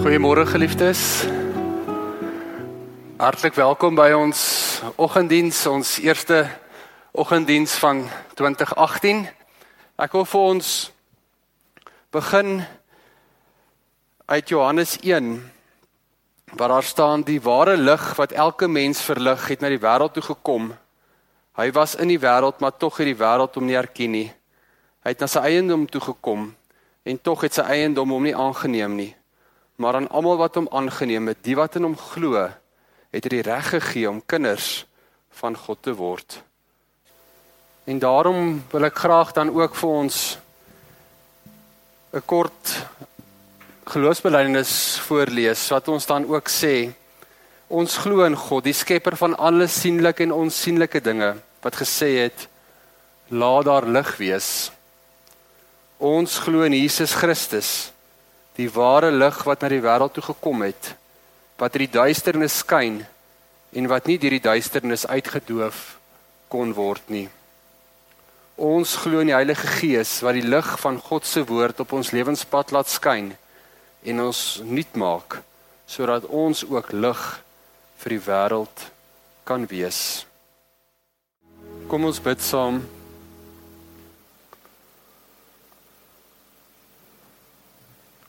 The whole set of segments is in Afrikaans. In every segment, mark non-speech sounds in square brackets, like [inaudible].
Goeiemôre geliefdes. Hartlik welkom by ons oggenddiens, ons eerste oggenddiens van 2018. Ek wil vir ons begin uit Johannes 1 waar daar staan die ware lig wat elke mens verlig het na die wêreld toe gekom. Hy was in die wêreld, maar tog het die wêreld hom nie erken nie. Hy het na sy eiendom toe gekom en tog het sy eiendom hom nie aangeneem nie maar aan almal wat hom aangeneem het, die wat in hom glo, het hy die reg gegee om kinders van God te word. En daarom wil ek graag dan ook vir ons 'n kort geloofsbelijdenis voorlees wat ons dan ook sê ons glo in God, die skepper van alle sienlike en onsienlike dinge wat gesê het laat daar lig wees. Ons glo in Jesus Christus die ware lig wat na die wêreld toe gekom het wat uit die duisternis skyn en wat nie deur die duisternis uitgedoof kon word nie. Ons glo in die Heilige Gees wat die lig van God se woord op ons lewenspad laat skyn en ons nuut maak sodat ons ook lig vir die wêreld kan wees. Kom ons bid saam.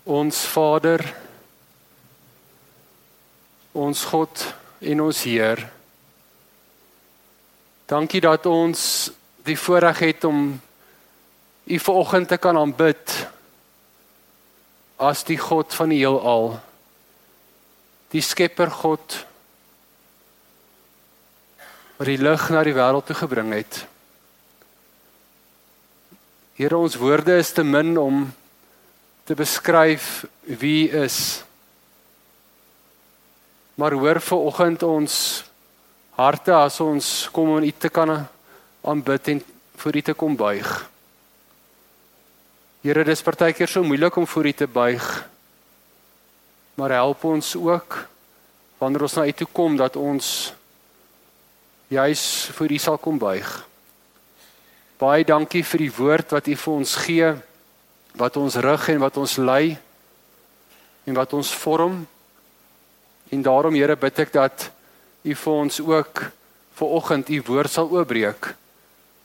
Ons Vader, ons God en ons Heer. Dankie dat ons die voorreg het om U vanoggend te kan aanbid as die God van die heelal. Die Skepper God wat die lig na die wêreld toe gebring het. Here, ons woorde is te min om te beskryf wie is. Maar hoor ver oggend ons harte as ons kom om U te kan aanbid en voor U te kom buig. Here, dis partykeer so moeilik om voor U te buig. Maar help ons ook wanneer ons na U toe kom dat ons juis voor U sal kom buig. Baie dankie vir die woord wat U vir ons gee wat ons rig en wat ons lei en wat ons vorm. En daarom Here bid ek dat U vir ons ook ver oggend U woord sal oopbreek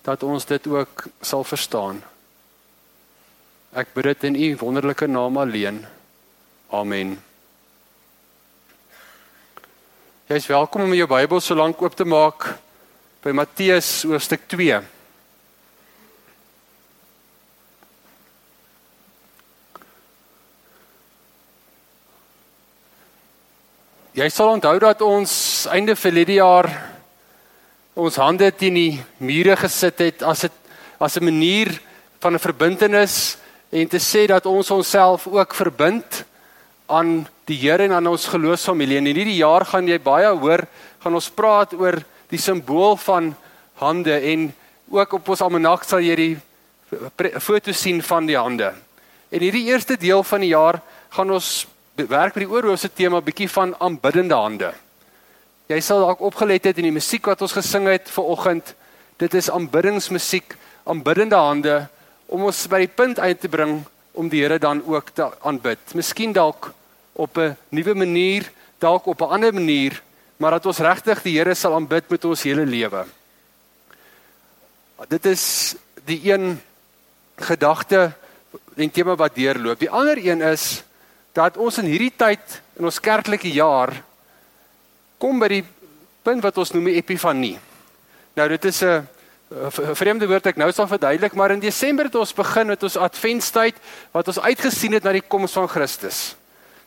dat ons dit ook sal verstaan. Ek bid dit in U wonderlike naam alleen. Amen. Jy is welkom om jou Bybel so lank oop te maak by Matteus hoofstuk 2. Jy sal onthou dat ons einde verlede jaar ons hande teen die mure gesit het as dit as 'n manier van 'n verbintenis en te sê dat ons onsself ook verbind aan die Here en aan ons geloofsfamilie. En in hierdie jaar gaan jy baie hoor, gaan ons praat oor die simbool van hande en ook op ons almanak sal jy die foto sien van die hande. En hierdie eerste deel van die jaar gaan ons werk met die oorhoofse tema bietjie van aanbiddende hande. Jy sal dalk opgelet het in die musiek wat ons gesing het ver oggend. Dit is aanbiddingsmusiek, aanbiddende hande om ons by die punt uit te bring om die Here dan ook te aanbid. Miskien dalk op 'n nuwe manier, dalk op 'n ander manier, maar dat ons regtig die Here sal aanbid met ons hele lewe. Dit is die een gedagte en tema wat deurloop. Die ander een is dat ons in hierdie tyd in ons kerklike jaar kom by die punt wat ons noem epifanie. Nou dit is 'n vreemde woord ek nou sal verduidelik, maar in Desember het ons begin met ons adventstyd wat ons uitgesien het na die koms van Christus.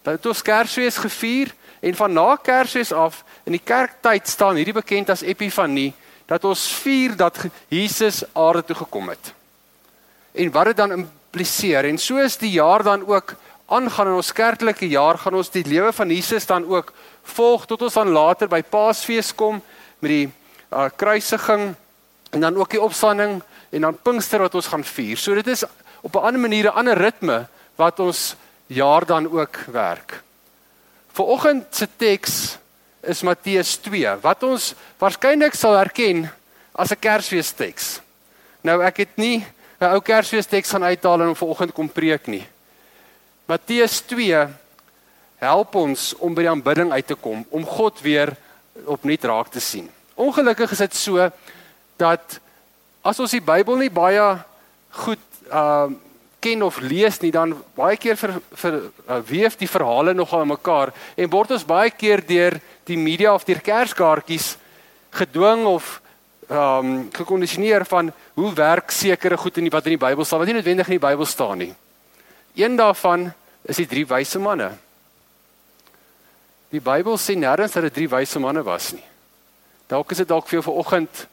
Dat het ons Kersfees gevier en van na Kersfees af in die kerktyd staan hierdie bekend as epifanie dat ons vier dat Jesus aarde toe gekom het. En wat dit dan impliseer en so is die jaar dan ook aangaan in ons kerklike jaar gaan ons die lewe van Jesus dan ook volg tot ons dan later by Paasfees kom met die uh, kruisiging en dan ook die opstanding en dan Pinkster wat ons gaan vier. So dit is op 'n ander manier 'n ander ritme wat ons jaar dan ook werk. Viroggend se teks is Matteus 2 wat ons waarskynlik sal herken as 'n Kersfees teks. Nou ek het nie 'n ou Kersfees teks gaan uithaal en om viroggend kom preek nie. Matteus 2 help ons om by die aanbidding uit te kom, om God weer opnuut raak te sien. Ongelukkig is dit so dat as ons die Bybel nie baie goed ehm uh, ken of lees nie, dan baie keer vir vir uh, weef die verhale nogal aan mekaar en word ons baie keer deur die media of deur kerskaartjies gedwing of ehm um, gekondisioneer van hoe werk sekere goed in die wat in die Bybel staan wat nie noodwendig in die Bybel staan nie. Een daarvan is die drie wyse manne. Die Bybel sê nêrens dat dit drie wyse manne was nie. Dalk is dit dalk vir jou vanoggend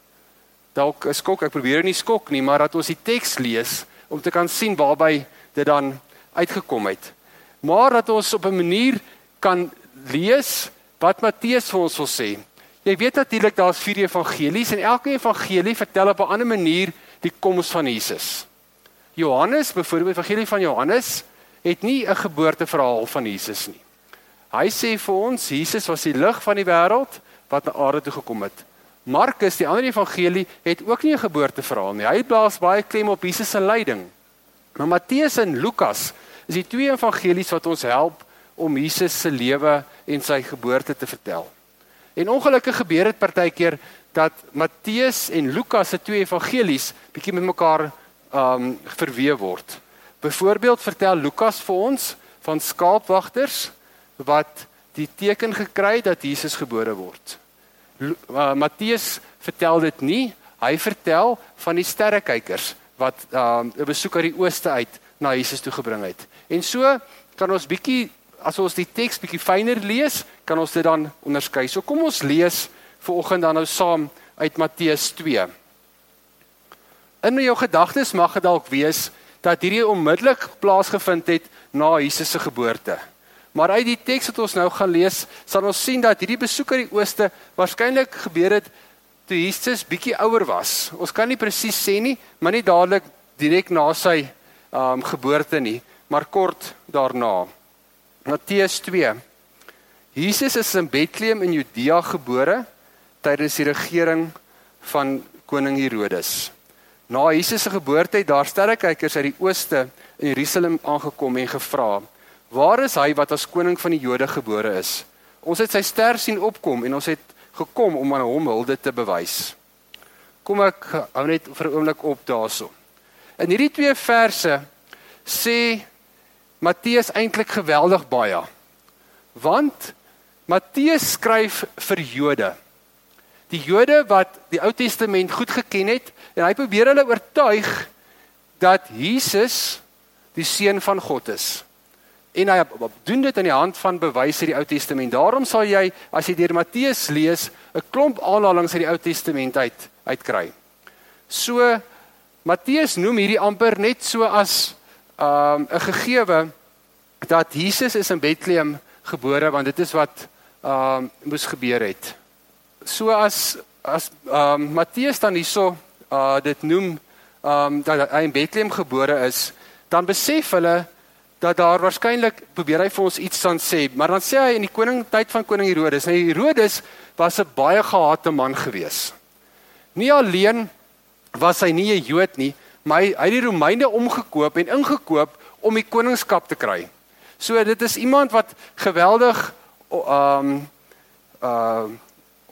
dalk 'n skok. Ek probeer nie skok nie, maar dat ons die teks lees om te kan sien waarby dit dan uitgekom het. Maar dat ons op 'n manier kan lees wat Matteus vir ons wil sê. Jy weet natuurlik daar's vier evangelies en elke evangelie vertel op 'n ander manier die koms van Jesus. Johannes, byvoorbeeld Evangelie van Johannes, het nie 'n geboorteverhaal van Jesus nie. Hy sê vir ons Jesus was die lig van die wêreld wat na aarde toe gekom het. Markus, die ander evangelie, het ook nie 'n geboorteverhaal nie. Hy plaas baie klem op Jesus se lyding. Maar Matteus en Lukas is die twee evangelies wat ons help om Jesus se lewe en sy geboorte te vertel. En ongelukkig gebeur dit partykeer dat Matteus en Lukas se twee evangelies bietjie met mekaar um verweef word. Byvoorbeeld vertel Lukas vir ons van skaapwagters wat die teken gekry het dat Jesus gebore word. Uh, Matteus vertel dit nie, hy vertel van die sterrekykers wat uh, 'n besoek uit die ooste uit na Jesus toe gebring het. En so kan ons bietjie as ons die teks bietjie fyner lees, kan ons dit dan onderskei. So kom ons lees vir oggend dan nou saam uit Matteus 2. In jou gedagtes mag dit dalk wees dat hierdie onmiddellik plaasgevind het na Jesus se geboorte. Maar uit die teks wat ons nou gaan lees, sal ons sien dat hierdie besoek uit die ooste waarskynlik gebeur het toe Jesus bietjie ouer was. Ons kan nie presies sê nie, maar nie dadelik direk na sy um, geboorte nie, maar kort daarna. Matteus 2. Jesus is in Bethlehem in Judea gebore tydens die regering van koning Herodes. Na Jesus se geboorte het daar sterrekykers uit die ooste in Jerusalem aangekom en gevra: Waar is hy wat as koning van die Jode gebore is? Ons het sy ster sien opkom en ons het gekom om aan hom hulde te bewys. Kom ek hou net vir 'n oomblik op daarso. In hierdie twee verse sê Matteus eintlik geweldig baie. Want Matteus skryf vir Jode. Die Jode wat die Ou Testament goed geken het en hy probeer hulle oortuig dat Jesus die seun van God is en hy doen dit aan die hand van bewyse uit die Ou Testament. Daarom sal jy as jy deur Matteus lees, 'n klomp aanhalinge uit die Ou Testament uit uitkry. So Matteus noem hierdie amper net so as 'n um, 'n gegewe dat Jesus is in Bethlehem gebore want dit is wat ehm um, moes gebeur het. So as as ehm um, Matteus dan hierso uh dit noem um, dat hy in Bethlehem gebore is, dan besef hulle dat daar waarskynlik probeer hy vir ons iets dan sê, maar dan sê hy in die koning tyd van koning Herodes, hy Herodes was 'n baie gehate man gewees. Nie alleen was hy nie 'n Jood nie, maar hy het die Romeine omgekoop en ingekoop om die koningskap te kry. So dit is iemand wat geweldig ehm um, uh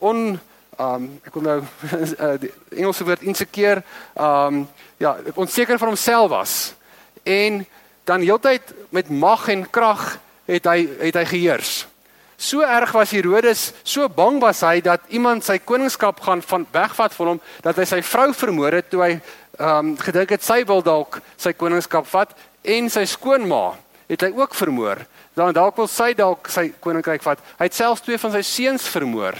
on um, ek kom nou uh, [laughs] die Engelse woord insecure ehm um, ja, onseker van homself was. En dan heeltyd met mag en krag het hy het hy geheers. So erg was Herodes, so bang was hy dat iemand sy koningskap gaan van wegvat van hom dat hy sy vrou vermoor het toe hy ehm um, gedink het sy wil dalk sy koningskap vat en sy skoonma het hy ook vermoor. Dan dalk wil sy dalk sy koninkryk vat. Hy het selfs twee van sy seuns vermoor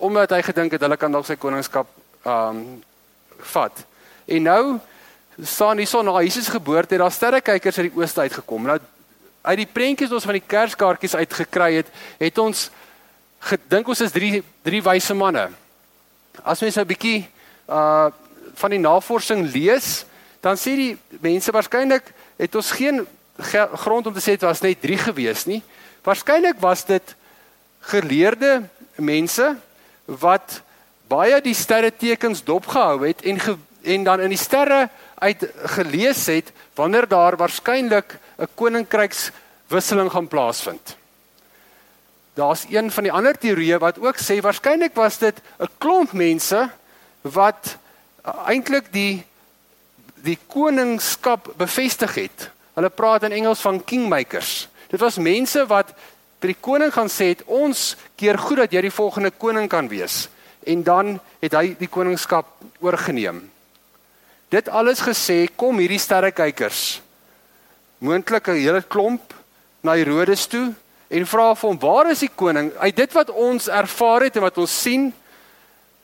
omdat hy gedink het hulle kan dalk sy koningskap ehm um, vat. En nou staan hierson na Jesus geboorte het daar sterrekykers uit die ooste uitgekom. Nou uit die prentjies ons van die kerskaartjies uitgekry het, het ons gedink ons is drie drie wyse manne. As mens nou 'n bietjie uh van die navorsing lees, dan sê die mense waarskynlik het ons geen grond om te sê dit was net drie gewees nie. Waarskynlik was dit geleerde mense wat baie die sterre tekens dopgehou het en ge, en dan in die sterre uit gelees het wanneer daar waarskynlik 'n koninkrykswisseling gaan plaasvind. daar's een van die ander teorieë wat ook sê waarskynlik was dit 'n klomp mense wat eintlik die die koningskap bevestig het. Hulle praat in Engels van kingmakers. Dit was mense wat by die koning gaan sê het ons keer goed dat jy die volgende koning kan wees en dan het hy die koningskap oorgeneem. Dit alles gesê kom hierdie sterrekykers moontlik 'n hele klomp na Herodes toe en vra vir hom waar is die koning? Uit dit wat ons ervaar het en wat ons sien,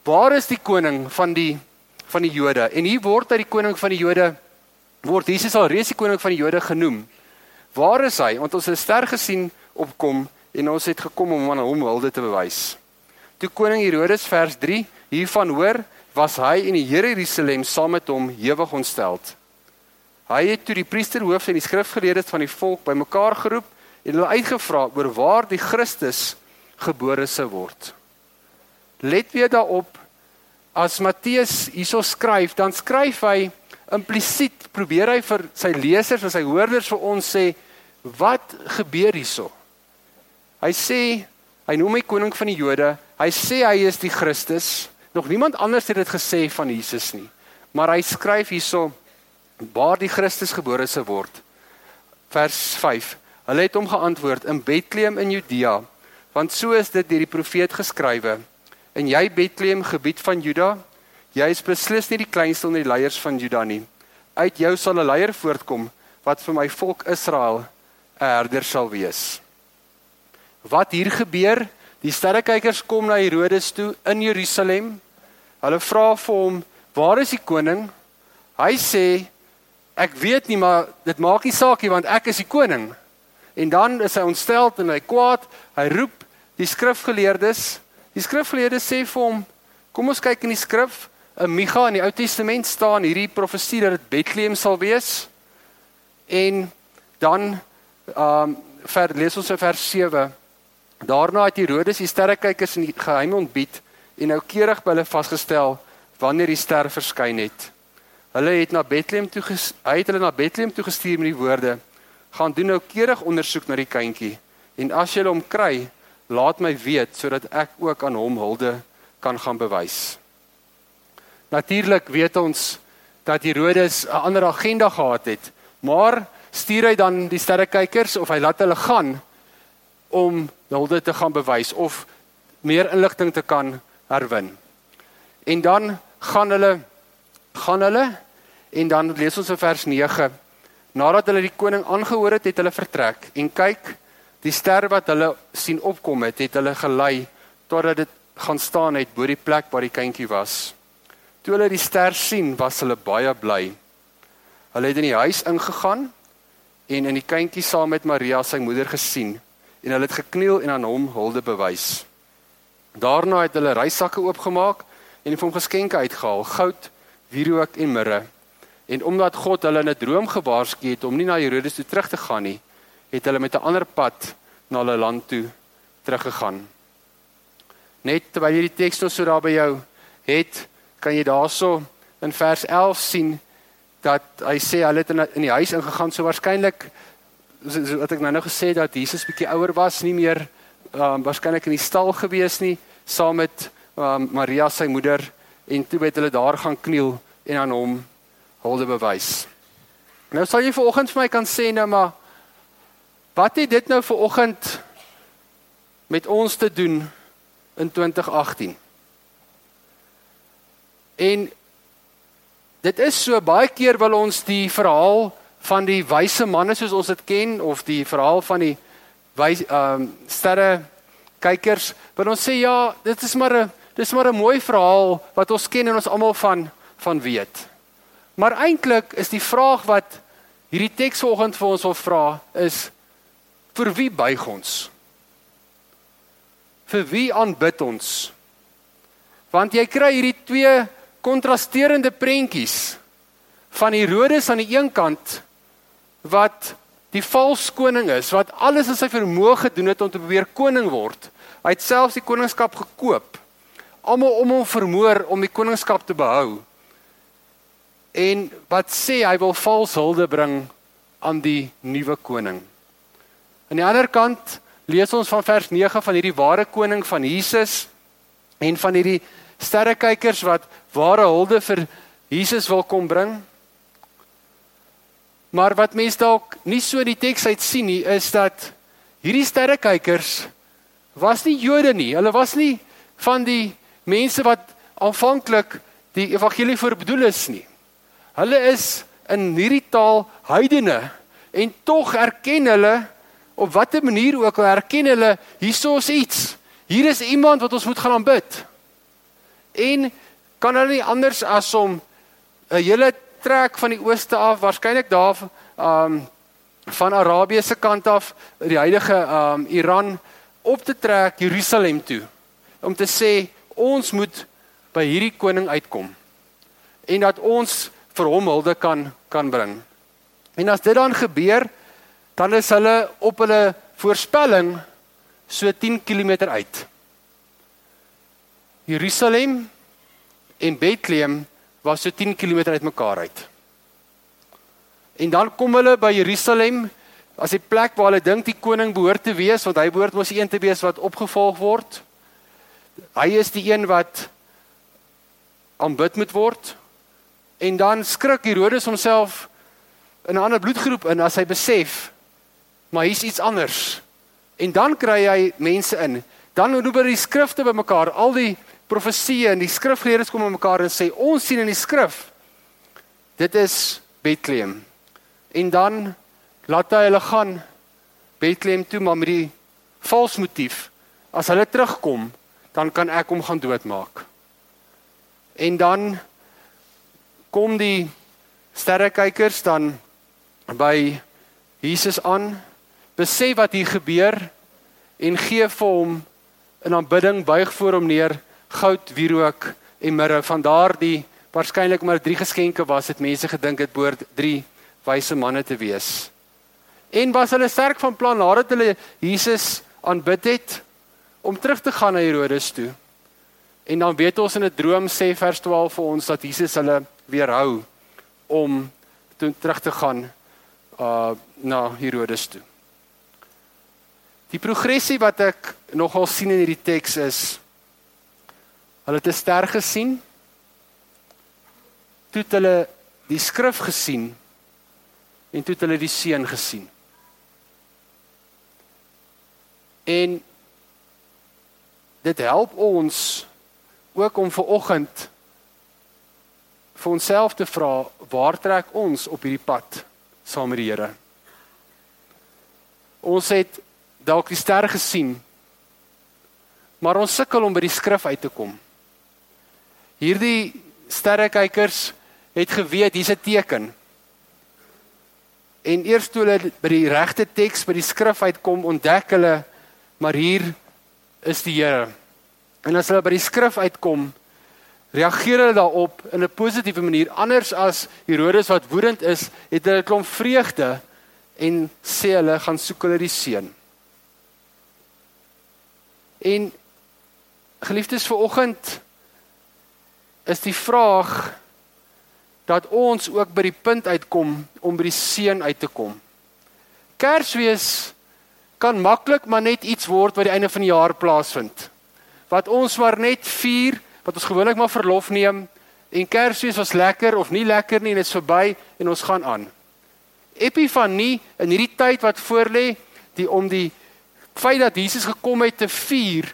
waar is die koning van die van die Jode? En hier word hy die koning van die Jode word Jesus al reeds die koning van die Jode genoem. Waar is hy? Want ons het ster gesien opkom en ons het gekom om aan hom hulde te bewys. Toe koning Herodes vers 3 hiervan hoor, was hy in die Here Jerusalem saam met hom hewig ontstel. Hy het toe die priesterhoofde en die skrifgeleerdes van die volk bymekaar geroep en hulle uitgevra oor waar die Christus gebore sou word. Let weer daarop as Matteus hierso skryf, dan skryf hy implisiet probeer hy vir sy lesers en sy hoorders vir ons sê wat gebeur hierso. Hy sê hy noem hy koning van die Jode. Hy sê hy is die Christus. Nog niemand anders het dit gesê van Jesus nie. Maar hy skryf hierso waar die Christus gebore sou word. Vers 5. Hulle het hom geantwoord in Bethlehem in Judea, want so is dit deur die profeet geskrywe. En jy Bethlehem gebied van Juda, jy is beslis nie die kleinste onder die leiers van Juda nie. Uit jou sal 'n leier voortkom wat vir my volk Israel 'n herder sal wees. Wat hier gebeur? Die sterrekykers kom na Herodes toe in Jerusalem. Hulle vra vir hom: "Waar is die koning?" Hy sê: "Ek weet nie, maar dit maak nie saak nie want ek is die koning." En dan is hy ontstel en hy kwaad. Hy roep die skrifgeleerdes. Die skrifgeleerdes sê vir hom: "Kom ons kyk in die skrif. In Micha in die Ou Testament staan hierdie profesie dat dit Bethlehem sal wees." En dan ehm um, ver lees ons in vers 7. Daarna het Herodes die sterrekykers in die geheim ontbied en noukeurig by hulle vasgestel wanneer die ster verskyn het. Hulle het na Bethlehem toe hy het hulle na Bethlehem toe gestuur met die woorde: "Gaan doen noukeurig ondersoek na die kindjie en as jy hom kry, laat my weet sodat ek ook aan hom hulde kan gaan bewys." Natuurlik weet ons dat Herodes 'n ander agenda gehad het, maar stuur hy dan die sterrekykers of hy laat hulle gaan om hulde te gaan bewys of meer inligting te kan herwin. En dan gaan hulle gaan hulle en dan lees ons in vers 9 nadat hulle die koning aangehoor het, het hulle vertrek en kyk die ster wat hulle sien opkom het, het hulle gelei totdat dit gaan staan het bo die plek waar die kindjie was. Toe hulle die ster sien, was hulle baie bly. Hulle het in die huis ingegaan en in die kindjie saam met Maria sy moeder gesien en hulle het gekniel en aan hom hulde bewys. Daarna het hulle reissakke oopgemaak en vir hom geskenke uitgehaal: goud, wierook en mirre. En omdat God hulle in 'n droom gewaarsku het om nie na Herodes toe terug te gaan nie, het hulle met 'n ander pad na hulle land toe teruggegaan. Net terwyl jy die teks nou so daar by jou het, kan jy daarso in vers 11 sien dat hy sê hulle het in, die huis ingegaan so waarskynlik wat ek nou nou gesê dat Jesus bietjie ouer was, nie meer um, waarskynlik in die stal gewees nie saam met um, Maria sy moeder en toe het hulle daar gaan kniel en aan hom hulde bewys. Nou sal jy vanoggend vir my kan sê nou maar wat het dit nou vanoggend met ons te doen in 2018? En Dit is so baie keer wil ons die verhaal van die wyse manne soos ons dit ken of die verhaal van die wys ehm um, sterre kykers wil ons sê ja, dit is maar 'n dis maar 'n mooi verhaal wat ons ken en ons almal van van weet. Maar eintlik is die vraag wat hierdie teks vanoggend vir ons wil vra is vir wie buig ons? Vir wie aanbid ons? Want jy kry hierdie twee kontrasterende prentjies van Herodes aan die een kant wat die vals koning is wat alles in sy vermoë gedoen het om te probeer koning word. Hy het selfs die koningskap gekoop. Almal om hom vermoor om die koningskap te behou. En wat sê hy wil vals hulde bring aan die nuwe koning. Aan die ander kant lees ons van vers 9 van hierdie ware koning van Jesus en van hierdie sterrekykers wat ware hulde vir Jesus wil kom bring. Maar wat mense dalk nie so in die teks uit sien nie, is dat hierdie sterrekykers was nie Jode nie. Hulle was nie van die mense wat aanvanklik die evangelie voor bedoel is nie. Hulle is in hierdie taal heidene en tog erken hulle op watter manier ook al erken hulle hiersoos iets. Hier is iemand wat ons moet gaan aanbid. En kan hulle nie anders as om 'n hele trek van die ooste af, waarskynlik daar um van Arabië se kant af, die huidige um Iran op te trek Jerusalem toe om te sê ons moet by hierdie koning uitkom en dat ons vir hom hulde kan kan bring. En as dit dan gebeur, dan is hulle op hulle voorspelling so 10 km uit. Jerusalem en Bethlehem was so 10 km uitmekaar uit. En dan kom hulle by Jerusalem as die plek waar hulle dink die koning behoort te wees, want hy behoort mos een te wees wat opgevolg word. Hy is die een wat aanbid moet word. En dan skrik Herodes homself in 'n ander bloedgroep in as hy besef maar hier's iets anders. En dan kry hy mense in. Dan roep hy die skrifte bymekaar, al die profesieë en die skrifgeleerdes kom bymekaar en sê ons sien in die skrif dit is Bethlehem. En dan laat hy hulle gaan Bethlehem toe maar met die vals motief. As hulle terugkom, dan kan ek hom gaan doodmaak. En dan kom die sterrekykers dan by Jesus aan, besef wat hier gebeur en gee vir hom in aanbidding buig voor hom neer goud, wierook en mirre. Van daardie waarskynlik maar drie geskenke was dit mense gedink dit behoort drie wyse manne te wees. En was hulle sterk van plan nadat hulle Jesus aanbid het om terug te gaan na Herodes toe. En dan weet ons in 'n droom sê vers 12 vir ons dat Jesus hulle weerhou om toe terug te gaan uh na Herodes toe. Die progressie wat ek nogal sien in hierdie teks is hulle het 'n ster gesien. Toe het hulle die skrif gesien en toe het hulle die seun gesien. En dit help ons ook om ver oggend vir onsself te vra waar trek ons op hierdie pad saam met die Here. Ons het dalk die ster gesien, maar ons sukkel om by die skrif uit te kom. Hierdie sterrekykers het geweet hier's 'n teken. En eers toe hulle by die regte teks by die skrif uitkom, ontdek hulle maar hier is die Here. En as hulle by die skrif uitkom, reageer hulle daarop in 'n positiewe manier anders as Herodes wat woedend is, het hulle 'n klomp vreugde en sê hulle gaan soek hulle die seun. En geliefdes vir oggend is die vraag dat ons ook by die punt uitkom om by die seun uit te kom. Kersfees kan maklik maar net iets word wat die einde van die jaar plaasvind. Wat ons maar net vier wat ons gewoonlik maar verlof neem en Kersfees was lekker of nie lekker nie en dit is verby en ons gaan aan. Epifanie in hierdie tyd wat voorlê, die om die feit dat Jesus gekom het te vier,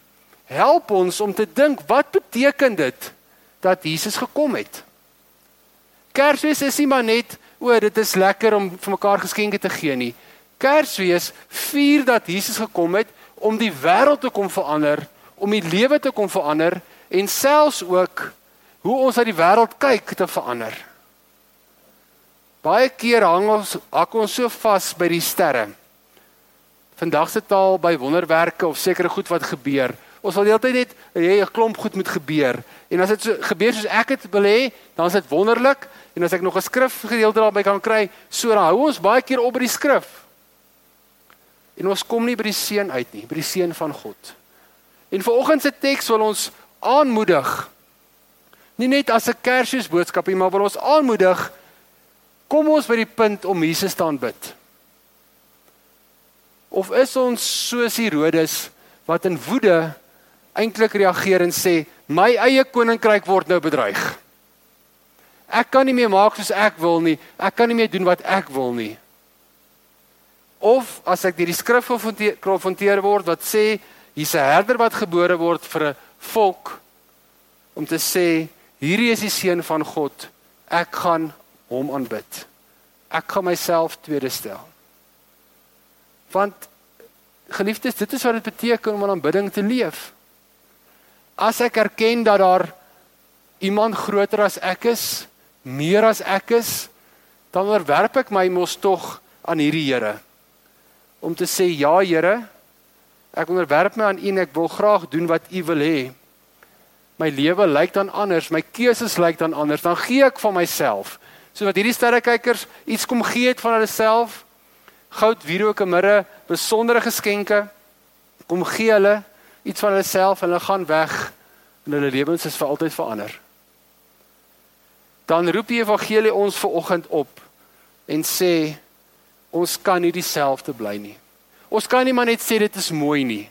help ons om te dink wat beteken dit dat Jesus gekom het? Kersfees is nie maar net o, dit is lekker om vir mekaar geskenke te gee nie. Kersfees vier dat Jesus gekom het om die wêreld te kom verander, om die lewe te kom verander en selfs ook hoe ons na die wêreld kyk te verander. Baie keer hang ons hak ons so vas by die sterre. Vandag se taal by wonderwerke of sekere goed wat gebeur. Ons wil heeltyd net hê 'n klomp goed moet gebeur. En as dit so gebeur soos ek dit wil hê, dan is dit wonderlik. En as ek nog 'n skrifgedeelte daarby kan kry, so dan hou ons baie keer op by die skrif. En ons kom nie by die seun uit nie, by die seun van God. En vanoggend se teks wil ons aanmoedig. Nie net as 'n Kersfeesboodskap nie, maar wil ons aanmoedig kom ons by die punt om Jesus te aanbid. Of is ons soos Herodes wat in woede eintlik reageer en sê my eie koninkryk word nou bedreig. Ek kan nie meer maak soos ek wil nie. Ek kan nie meer doen wat ek wil nie. Of as ek deur die skrif gekonfronteer word wat sê hier's 'n herder wat gebore word vir 'n volk om te sê hierdie is die seun van God. Ek gaan hom aanbid. Ek gaan myself tweede stel. Want geliefdes, dit is wat dit beteken om aan aanbidding te leef. As ek erken dat daar iemand groter as ek is, meer as ek is, dan onderwerp ek my mos tog aan hierdie Here om te sê ja Here, ek onderwerp my aan U en ek wil graag doen wat U wil hê. My lewe lyk dan anders, my keuses lyk dan anders, dan gee ek van myself. So wat hierdie sterrekykers iets kom gee het van hulle self, goud, wierook en mirre, besondere geskenke, kom gee hulle iets van hulle self en hulle gaan weg en hulle lewens is vir altyd verander. Dan roep die evangelie ons ver oggend op en sê ons kan nie dieselfde bly nie. Ons kan nie maar net sê dit is mooi nie.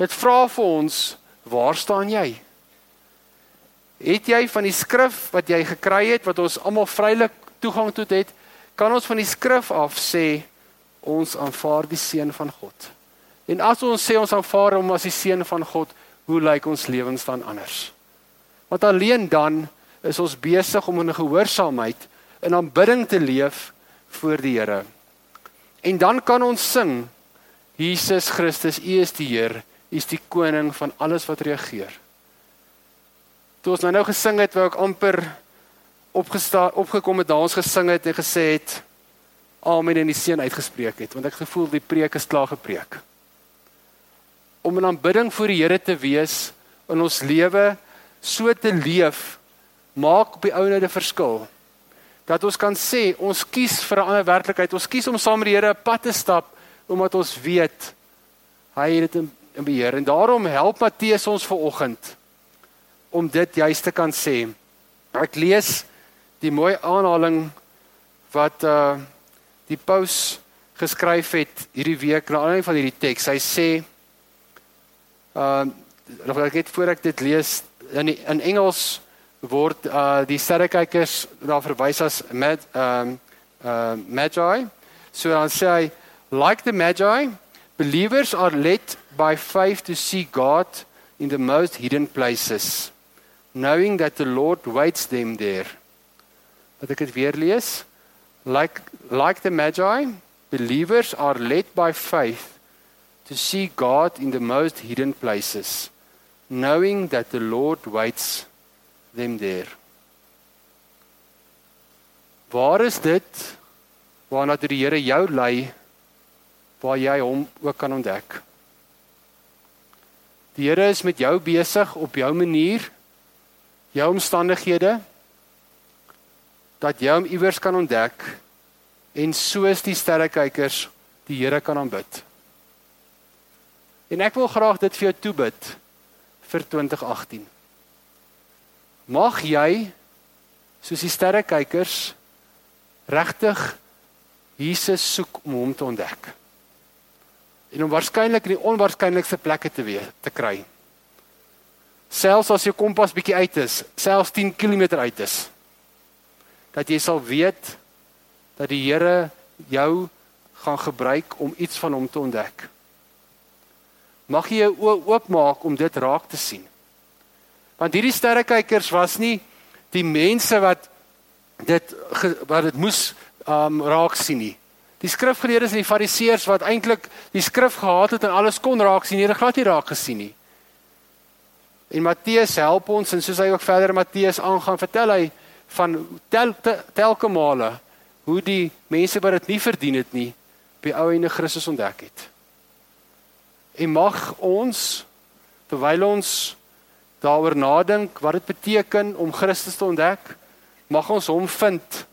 Dit vra vir ons, waar staan jy? Het jy van die skrif wat jy gekry het wat ons almal vrylik toegang tot het, kan ons van die skrif af sê ons aanvaar die seun van God. En as ons sê ons aanvaar hom as die seun van God, hoe lyk ons lewens dan anders? Want alleen dan is ons besig om in gehoorsaamheid in aanbidding te leef voor die Here. En dan kan ons sing Jesus Christus, U is die Heer, U is die koning van alles wat regeer. Toe ons nou nou gesing het, wou ek amper opgestaan opgekom het, daans gesing het en gesê het amen en die seën uitgespreek het, want ek gevoel die preek is klaar gepreek. Om in aanbidding voor die Here te wees in ons lewe so te leef maak op die ou net 'n verskil dat ons kan sê ons kies vir 'n ander werklikheid. Ons kies om saam met die Here 'n pad te stap omdat ons weet hy het dit in, in beheer. En daarom help Matteus ons ver oggend om dit juist te kan sê. Ek lees die mooi aanhaling wat uh die paus geskryf het hierdie week na aanleiding van hierdie teks. Hy sê uh nog ek het voor ek dit lees in die, in Engels word uh die sterrekykers daar verwys as mad um uh magi. So dan sê hy like the magi, believers are led by faith to see God in the most hidden places, knowing that the Lord waits them there. Wat ek dit weer lees, like like the magi, believers are led by faith to see God in the most hidden places, knowing that the Lord waits them there. Waar is dit waarna die Here jou lei waar jy hom ook kan ontdek? Die Here is met jou besig op jou manier, jou omstandighede dat jy hom iewers kan ontdek en soos die sterrekykers die Here kan aanbid. En ek wil graag dit vir jou toebid vir 2018. Mag jy soos die sterrekykers regtig Jesus soek om hom te ontdek. En om waarskynlik in die onwaarskynlikste plekke te wees te kry. Selfs as jou kompas bietjie uit is, selfs 10 km uit is, dat jy sal weet dat die Here jou gaan gebruik om iets van hom te ontdek. Mag jy jou oopmaak om dit raak te sien. Want hierdie sterrekykers was nie die mense wat dit wat dit moes um raak sien nie. Die skrifgeleerdes en die fariseërs wat eintlik die skrif gehaat het en alles kon raak sien, het glad nie raak gesien nie. En Matteus help ons en soos hy ook verder Matteus aangaan, vertel hy van tel, tel, telke male hoe die mense wat dit nie verdien het nie, by ou en Christus ontdek het. En mag ons terwyl ons daaroor nadink wat dit beteken om Christus te ontdek, mag ons hom vind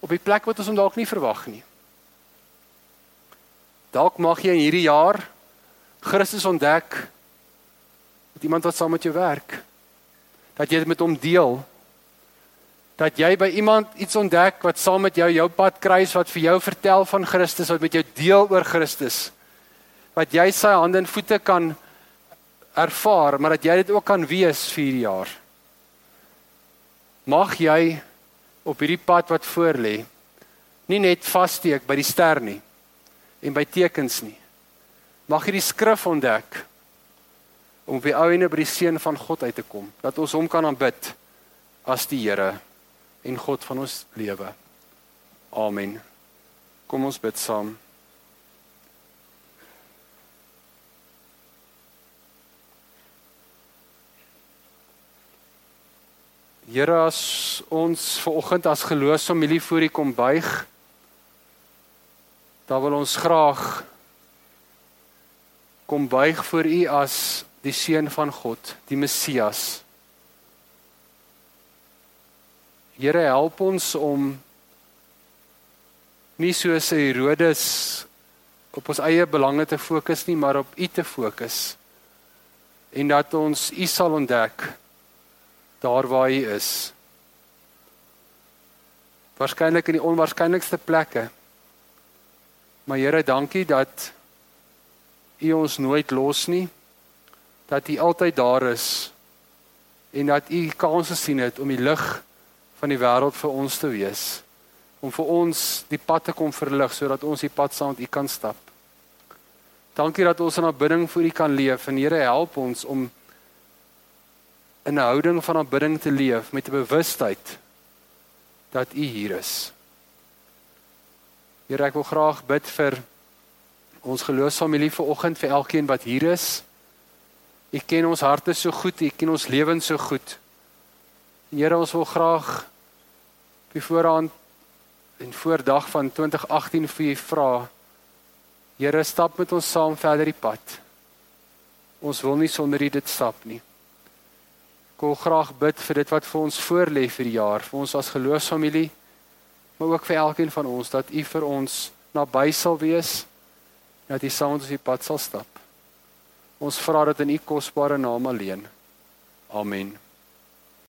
op die plek wat ons hom dalk nie verwag nie. Dalk mag jy in hierdie jaar Christus ontdek met iemand wat saam met jou werk. Dat jy dit met hom deel. Dat jy by iemand iets ontdek wat saam met jou jou pad kruis wat vir jou vertel van Christus, wat met jou deel oor Christus. Wat jy sy hande en voete kan ervaar, maar dat jy dit ook kan wees vir hierdie jaar. Mag jy op hierdie pad wat voor lê nie net vassteek by die ster nie en by tekens nie. Mag jy die skrif ontdek om op die ou ene by die seun van God uit te kom, dat ons hom kan aanbid as die Here en God van ons lewe. Amen. Kom ons bid saam. Here as ons ver oggend as geloofsfamilie voor U kom buig, dan wil ons graag kom buig voor U as die seun van God, die Messias. Here help ons om nie soos Herodes op ons eie belange te fokus nie, maar op U te fokus. En dat ons U sal ontdek daar waar hy is. Waarskynlik in die onwaarskynlikste plekke. Maar Here, dankie dat U ons nooit los nie. Dat U altyd daar is en dat U kans gesien het om die lig van die wêreld vir ons te wees. Om vir ons die pad te kom verlig sodat ons die pad saam met U kan stap. Dankie dat ons in aanbidding vir U kan leef en Here help ons om in 'n houding van aanbidding te leef met 'n bewustheid dat U hier is. Here, ek wil graag bid vir ons geloofsfamilie vanoggend vir elkeen wat hier is. U ken ons harte so goed, U ken ons lewens so goed. Here, ons wil graag by vooraan en voordag van 2018 vir U vra. Here, stap met ons saam verder die pad. Ons wil nie sonder U dit stap nie. Ek wil graag bid vir dit wat vir ons voorlê vir die jaar, vir ons as geloofsfamilie, maar ook vir elkeen van ons dat U vir ons naby sal wees, dat U saam met ons die pad sal stap. Ons vra dit in U kosbare naam alleen. Amen.